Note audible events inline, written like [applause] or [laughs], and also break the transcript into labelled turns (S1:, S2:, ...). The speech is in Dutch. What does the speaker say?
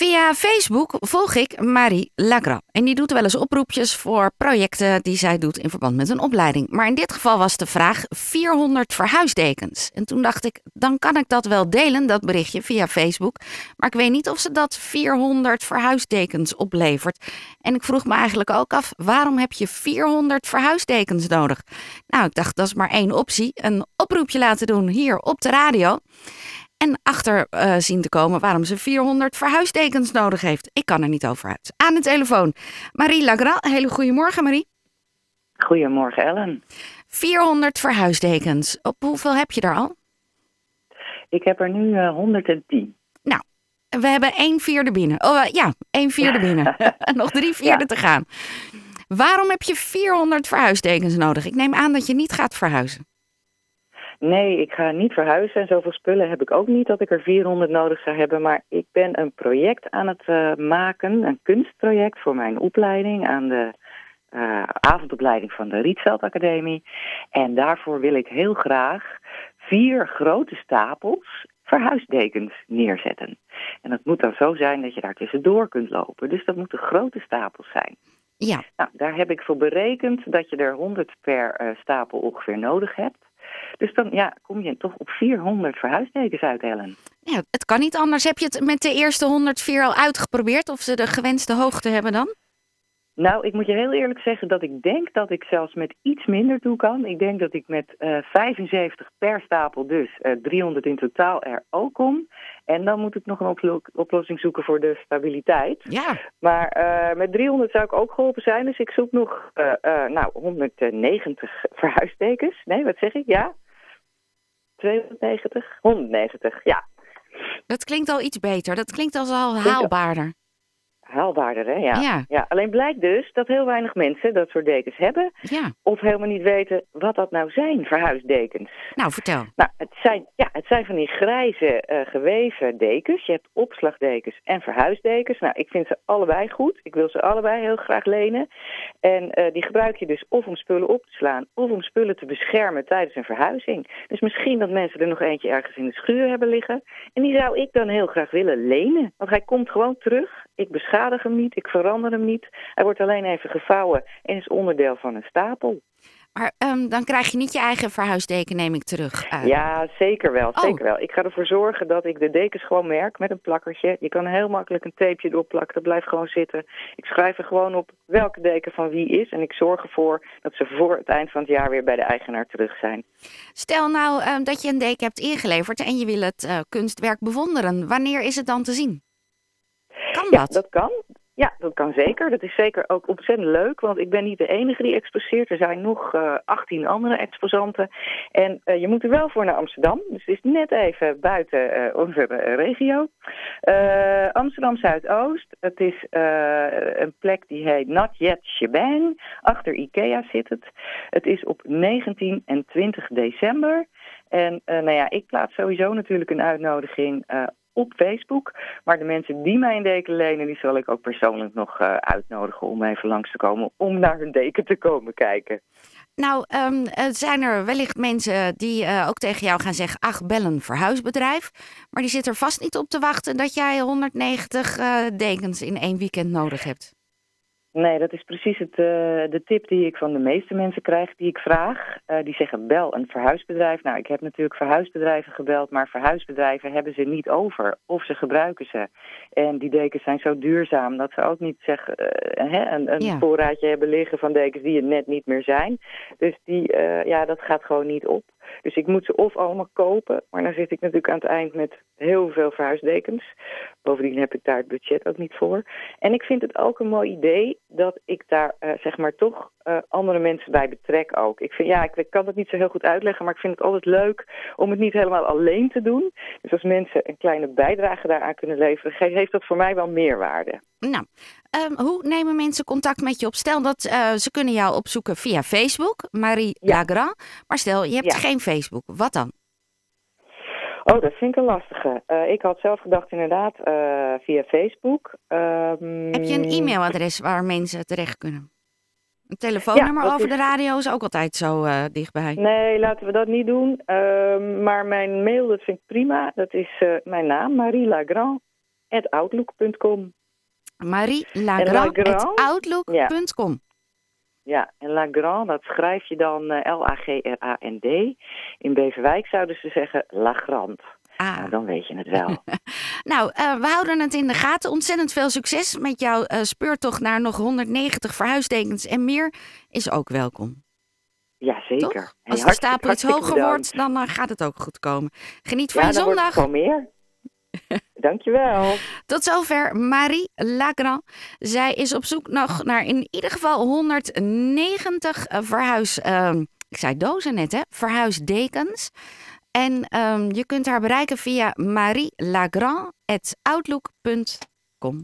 S1: Via Facebook volg ik Marie Lagra. En die doet wel eens oproepjes voor projecten die zij doet in verband met een opleiding. Maar in dit geval was de vraag 400 verhuisdekens. En toen dacht ik, dan kan ik dat wel delen, dat berichtje via Facebook. Maar ik weet niet of ze dat 400 verhuisdekens oplevert. En ik vroeg me eigenlijk ook af, waarom heb je 400 verhuisdekens nodig? Nou, ik dacht, dat is maar één optie. Een oproepje laten doen hier op de radio en achter uh, zien te komen waarom ze 400 verhuisdekens nodig heeft. Ik kan er niet over uit. Aan de telefoon, Marie Lagral. Hele goedemorgen, Marie.
S2: Goedemorgen, Ellen.
S1: 400 verhuisdekens. Op hoeveel heb je er al?
S2: Ik heb er nu uh, eh, 110.
S1: Nou, we hebben één vierde binnen. Oh uh, ja, één vierde [laughs] binnen. [laughs] Nog drie vierde te gaan. Waarom heb je 400 verhuisdekens nodig? Ik neem aan dat je niet gaat verhuizen.
S2: Nee, ik ga niet verhuizen en zoveel spullen heb ik ook niet dat ik er 400 nodig zou hebben. Maar ik ben een project aan het uh, maken, een kunstproject voor mijn opleiding aan de uh, avondopleiding van de Rietveld Academie. En daarvoor wil ik heel graag vier grote stapels verhuisdekens neerzetten. En dat moet dan zo zijn dat je daar tussendoor kunt lopen. Dus dat moeten grote stapels zijn.
S1: Ja.
S2: Nou, daar heb ik voor berekend dat je er 100 per uh, stapel ongeveer nodig hebt. Dus dan ja, kom je toch op 400 verhuisdekens uit, Ellen.
S1: Ja, het kan niet anders. Heb je het met de eerste 104 al uitgeprobeerd of ze de gewenste hoogte hebben dan?
S2: Nou, ik moet je heel eerlijk zeggen dat ik denk dat ik zelfs met iets minder toe kan. Ik denk dat ik met uh, eh, 75 per stapel, dus uh, eh, 300 in totaal, er ook kom. En dan moet ik nog een oplossing zoeken voor de stabiliteit.
S1: Ja.
S2: Maar uh, met 300 zou ik ook geholpen zijn. Dus ik zoek nog nou, 190 verhuistekens. Nee, wat zeg ik? Ja? 290? 190, ja.
S1: Dat klinkt al iets beter. Dat klinkt als al haalbaarder
S2: haalbaarder, hè? Ja. ja. Alleen blijkt dus dat heel weinig mensen dat soort dekens hebben.
S1: Ja.
S2: Of helemaal niet weten wat dat nou zijn, verhuisdekens.
S1: Nou, vertel.
S2: Nou, het zijn, ja, het zijn van die grijze uh, geweven dekens. Je hebt opslagdekens en verhuisdekens. Nou, ik vind ze allebei goed. Ik wil ze allebei heel graag lenen. En uh, die gebruik je dus of om spullen op te slaan... of om spullen te beschermen tijdens een verhuizing. Dus misschien dat mensen er nog eentje ergens in de schuur hebben liggen. En die zou ik dan heel graag willen lenen. Want hij komt gewoon terug. Ik beschadig hem niet, ik verander hem niet. Hij wordt alleen even gevouwen en is onderdeel van een stapel.
S1: Maar um, dan krijg je niet je eigen verhuisdeken, neem ik terug.
S2: Uh... Ja, zeker wel, oh. zeker wel. Ik ga ervoor zorgen dat ik de dekens gewoon merk met een plakkertje. Je kan heel makkelijk een tapeje doorplakken, dat blijft gewoon zitten. Ik schrijf er gewoon op welke deken van wie is. En ik zorg ervoor dat ze voor het eind van het jaar weer bij de eigenaar terug zijn.
S1: Stel nou um, dat je een deken hebt ingeleverd en je wil het uh, kunstwerk bewonderen. Wanneer is het dan te zien? Kan
S2: ja, dat? kan. Ja, dat kan zeker. Dat is zeker ook ontzettend leuk, want ik ben niet de enige die exposeert. Er zijn nog uh, eh, 18 andere exposanten. En uh, je moet er wel voor naar Amsterdam. Dus het is net even buiten uh, onze regio. Amsterdam Zuidoost. Het is een plek die heet Not Yet Shebang. Achter Ikea zit het. Het is op 19 en 20 december. En nou ja, ik plaats sowieso natuurlijk een uitnodiging op Facebook. Maar de mensen die mij een deken lenen, die zal ik ook persoonlijk nog uh, uitnodigen om even langs te komen om naar hun deken te komen kijken.
S1: Nou, um, zijn er wellicht mensen die uh, ook tegen jou gaan zeggen: ach, bel een verhuisbedrijf. Maar die zitten er vast niet op te wachten dat jij 190 uh, dekens in één weekend nodig hebt.
S2: Nee, dat is precies het, uh, de tip die ik van de meeste mensen krijg die ik vraag. Uh, die zeggen bel een verhuisbedrijf. Nou, ik heb natuurlijk verhuisbedrijven gebeld, maar verhuisbedrijven hebben ze niet over. Of ze gebruiken ze. En die dekens zijn zo duurzaam dat ze ook niet zeggen, uh, hè, een, een voorraadje hebben liggen van dekens die er net niet meer zijn. Dus die, ja, dat gaat gewoon niet op. Dus ik moet ze of allemaal kopen, maar dan zit ik natuurlijk aan het eind met heel veel verhuisdekens. Bovendien heb ik daar het budget ook niet voor. En ik vind het ook een mooi idee dat ik daar uh, zeg maar toch uh, andere mensen bij betrek ook. Ik, vind, ja, ik kan het niet zo heel goed uitleggen, maar ik vind het altijd leuk om het niet helemaal alleen te doen. Dus als mensen een kleine bijdrage daaraan kunnen leveren, heeft dat voor mij wel meerwaarde.
S1: Nou, um, hoe nemen mensen contact met je op? Stel dat uh, ze kunnen jou opzoeken via Facebook, Marie ja. Lagrand. Maar stel, je hebt ja. geen Facebook. Wat dan?
S2: Oh, dat vind ik een lastige. Uh, ik had zelf gedacht inderdaad uh, via Facebook. Um...
S1: Heb je een e-mailadres waar mensen terecht kunnen? Een telefoonnummer ja, over is... de radio is ook altijd zo uh, dichtbij.
S2: Nee, laten we dat niet doen. Uh, maar mijn mail, dat vind ik prima. Dat is mijn naam, Marie Lagrand, outlook.com.
S1: Marie Lagrand, outlook.com.
S2: Ja, en Lagrand, dat schrijf je dan L-A-G-R-A-N-D. In Beverwijk zouden ze zeggen Lagrand. Ah. Nou, dan weet je het wel. [laughs]
S1: nou, uh, we houden het in de gaten. Ontzettend veel succes met jouw uh, speurtocht naar nog 190 verhuisdekens en meer is ook welkom.
S2: Ja, zeker.
S1: Als de stapel iets hoger wordt, dan gaat het ook goed komen. Geniet van
S2: ja,
S1: je zondag.
S2: Ja, gewoon meer. [laughs] Dankjewel.
S1: Tot zover Marie Lagrand. Zij is op zoek nog naar in ieder geval 190 verhuis... ik zei dozen net, hè? Verhuisdekens. En um, je kunt haar bereiken via marielagrand.outlook.com.